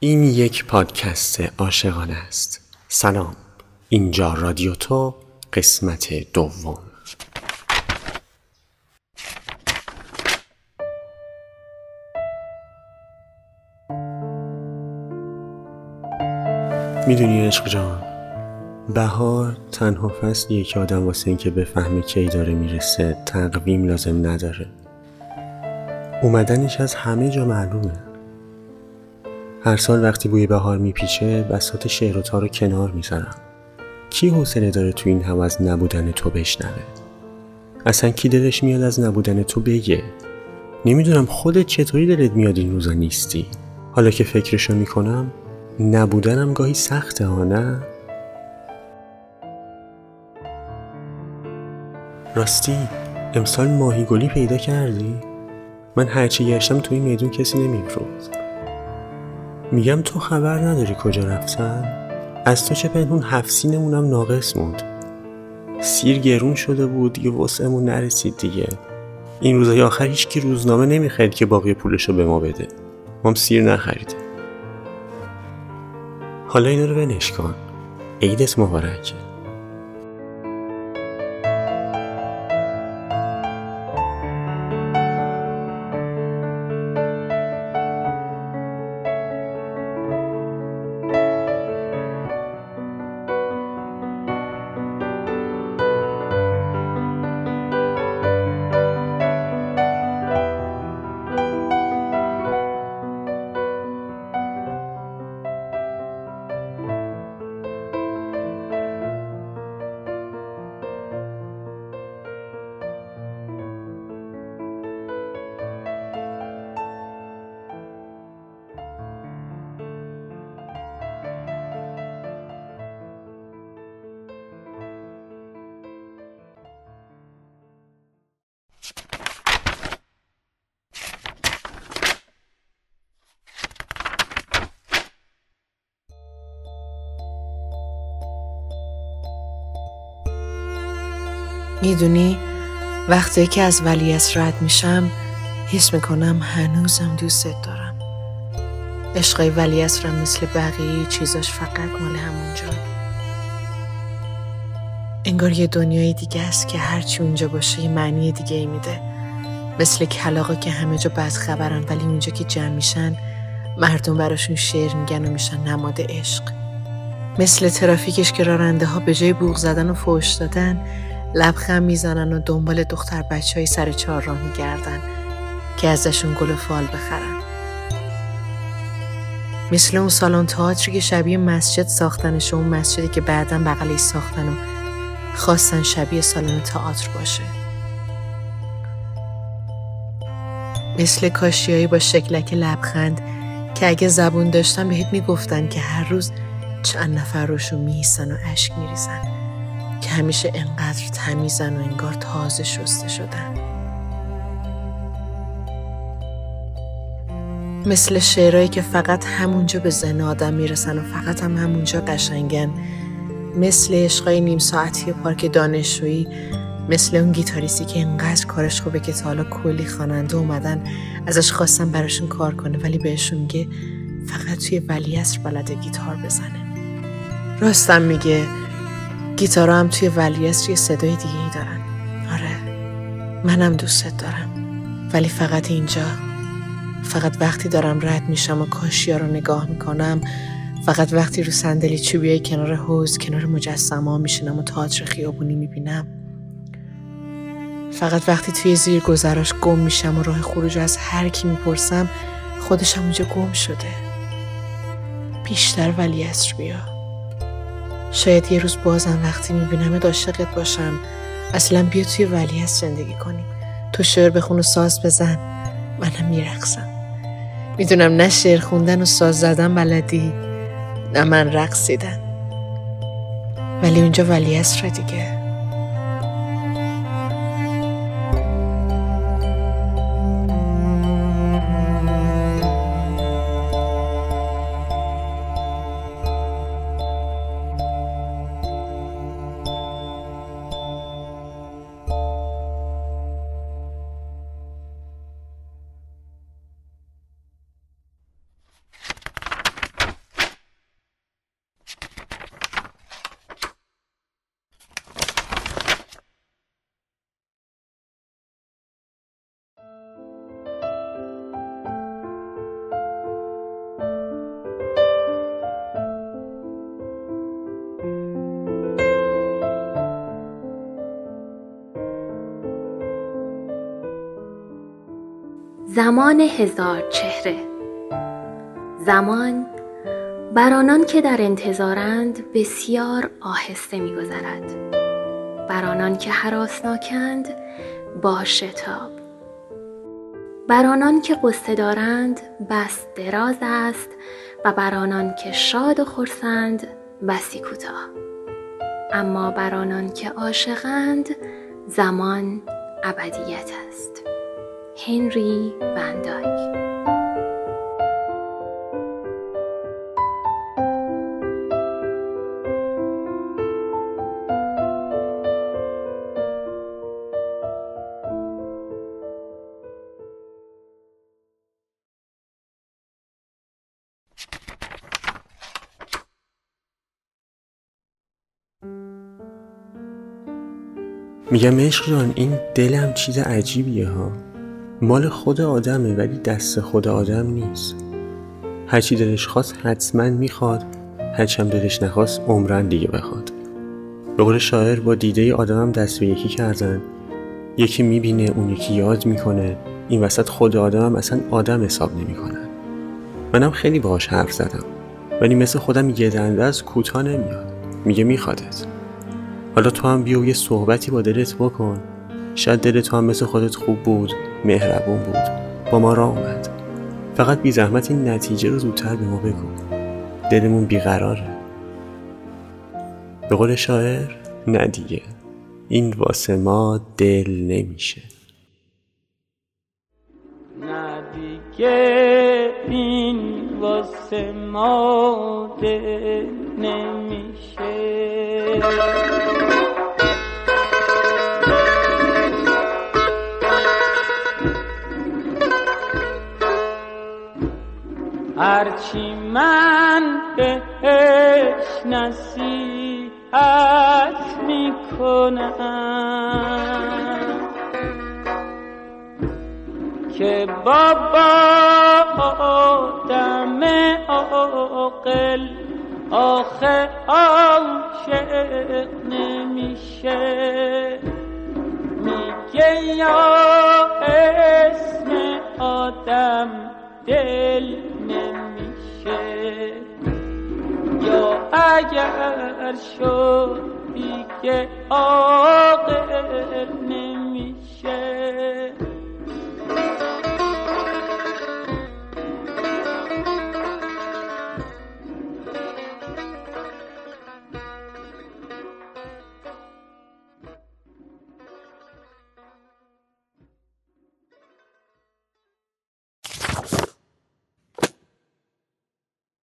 این یک پادکست عاشقانه است. سلام. اینجا رادیو تو قسمت دوم. می‌دونی عشق جان بهار تنها فصلیه که آدم واسه اینکه بفهمه کی داره می‌رسه تقویم لازم نداره. اومدنش از همه جا معلومه. هر سال وقتی بوی بهار میپیچه بسات شعر و تار رو کنار می‌ذارم. کی حوصله داره تو این هم از نبودن تو بشنوه؟ اصلا کی دلش میاد از نبودن تو بگه؟ نمی‌دونم خودت چطوری دلت میاد این روزا نیستی؟ حالا که فکرشو می‌کنم نبودنم گاهی سخته ها نه؟ راستی امسال ماهی گلی پیدا کردی؟ من هرچی گشتم توی میدون کسی نمیفروخت میگم تو خبر نداری کجا رفتن؟ از تو چه پنهون هفسینمونم ناقص موند. سیر گرون شده بود دیگه وسعمون نرسید دیگه. این روزای آخر هیچکی روزنامه نمی‌خرید که باقی پولشو به ما بده. ما سیر نخریدیم. حالا اینا رو بنش کن. عیدت مبارک می‌دونی وقتی که از ولیت رد میشم حس می‌کنم هنوزم دوستت دارم. عشقای ولیت را مثل بقیه چیزاش فقط مال همونجا. انگار یه دنیای دیگه است که هرچی اونجا باشه یه معنی دیگه ای میده. مثل کلاقا که همه جا بد خبرن ولی اونجا که جمع میشن مردم براشون شعر میگن و میشن نماد عشق. مثل ترافیکش که راننده ها به جای بوغ زدن و فوش دادن لبخند می‌زنن و دنبال دختر بچه های سر چهار راه میگردن که ازشون گل و فال بخرن. مثل اون سالن تئاتری که شبیه مسجد ساختنش و اون مسجدی که بعدا بغلی ساختن و خواستن شبیه سالن تئاتر باشه. مثل کاشیایی با شکلک لبخند که اگه زبون داشتن بهت می‌گفتن که هر روز چند نفر روشون مییسن و اشک میریزن. همیشه انقدر تمیزن و انگار تازه شسته شدن. مثل شعرهایی که فقط همونجا به ذهن آدم می‌رسن و فقط هم همونجا قشنگن. مثل عشقای نیم ساعتی پارک دانشجویی. مثل اون گیتاریستی که اینقدر کارش خوبه که تا حالا کلی خواننده اومدن ازش خواستن براشون کار کنه ولی بهشون میگه فقط توی ولیعصر بلده گیتار بزنه. راستم میگه گیتارا هم توی ولیعصر یه صدای دیگه ای دارن. آره منم دوستت دارم. ولی فقط اینجا. فقط وقتی دارم رد میشم و کاشیا رو نگاه می‌کنم فقط وقتی رو صندلی چوبیای کنار حوز کنار مجسمه ها میشینم و تئاتر خیابونی می‌بینم. فقط وقتی توی زیر گذراش گم میشم و راه خروج از هر کی می‌پرسم خودشم اونجا گم شده. بیشتر ولی اصر بیا. شاید یه روز بازم وقتی می‌بینم عاشقت باشم. اصلا بیا توی ولی زندگی کنیم تو شعر بخون و ساز بزن. منم میرقصم. می‌دونم نه شعر خوندن و ساز زدن بلدی نه من رقصیدن. ولی اونجا ولی اصر دیگه. زمان هزار چهره. زمان بر آنان که در انتظارند بسیار آهسته میگذرد. بر آنان که حراسناکند با شتاب. بر آنان که قصه دارند بس دراز است و بر آنان که شاد و خرسند بسی کوتاه. اما بر آنان که عاشقند زمان ابدیت است. هنری وندایک میگم عشق جان این دلم چیز عجیبیه ها. مال خود آدمه ولی دست خود آدم نیست. هرچی دلش خواست حتما می‌خواد هرچی هم دلش نخواست عمرن دیگه بخواد. به شاعر با دیده آدمم دست به یکی کردن. یکی می‌بینه اون یکی یاد می‌کنه. این وسط خود آدمم اصلا آدم حساب نمی‌کنن منم خیلی باهاش حرف زدم. ولی مثل خودم یه دنده از کوتاه نمیاد. میگه میخوادت. حالا تو هم بیا یه صحبتی با دلت بکن. شاید دل تو هم مثل خودت خوب بود. مهربون بود. با ما را اومد. فقط بی زحمت این نتیجه رو زودتر به ما بگو. دلمون بیقراره به قول شاعر ندیگه این واسه ما دل نمیشه. ندیگه این واسه ما دل نمیشه. هرچی من بهش نصیحت می‌کنم. که بابا آدم عاقل آخه عاشق نمیشه. میگه یا اگر شدی که آقل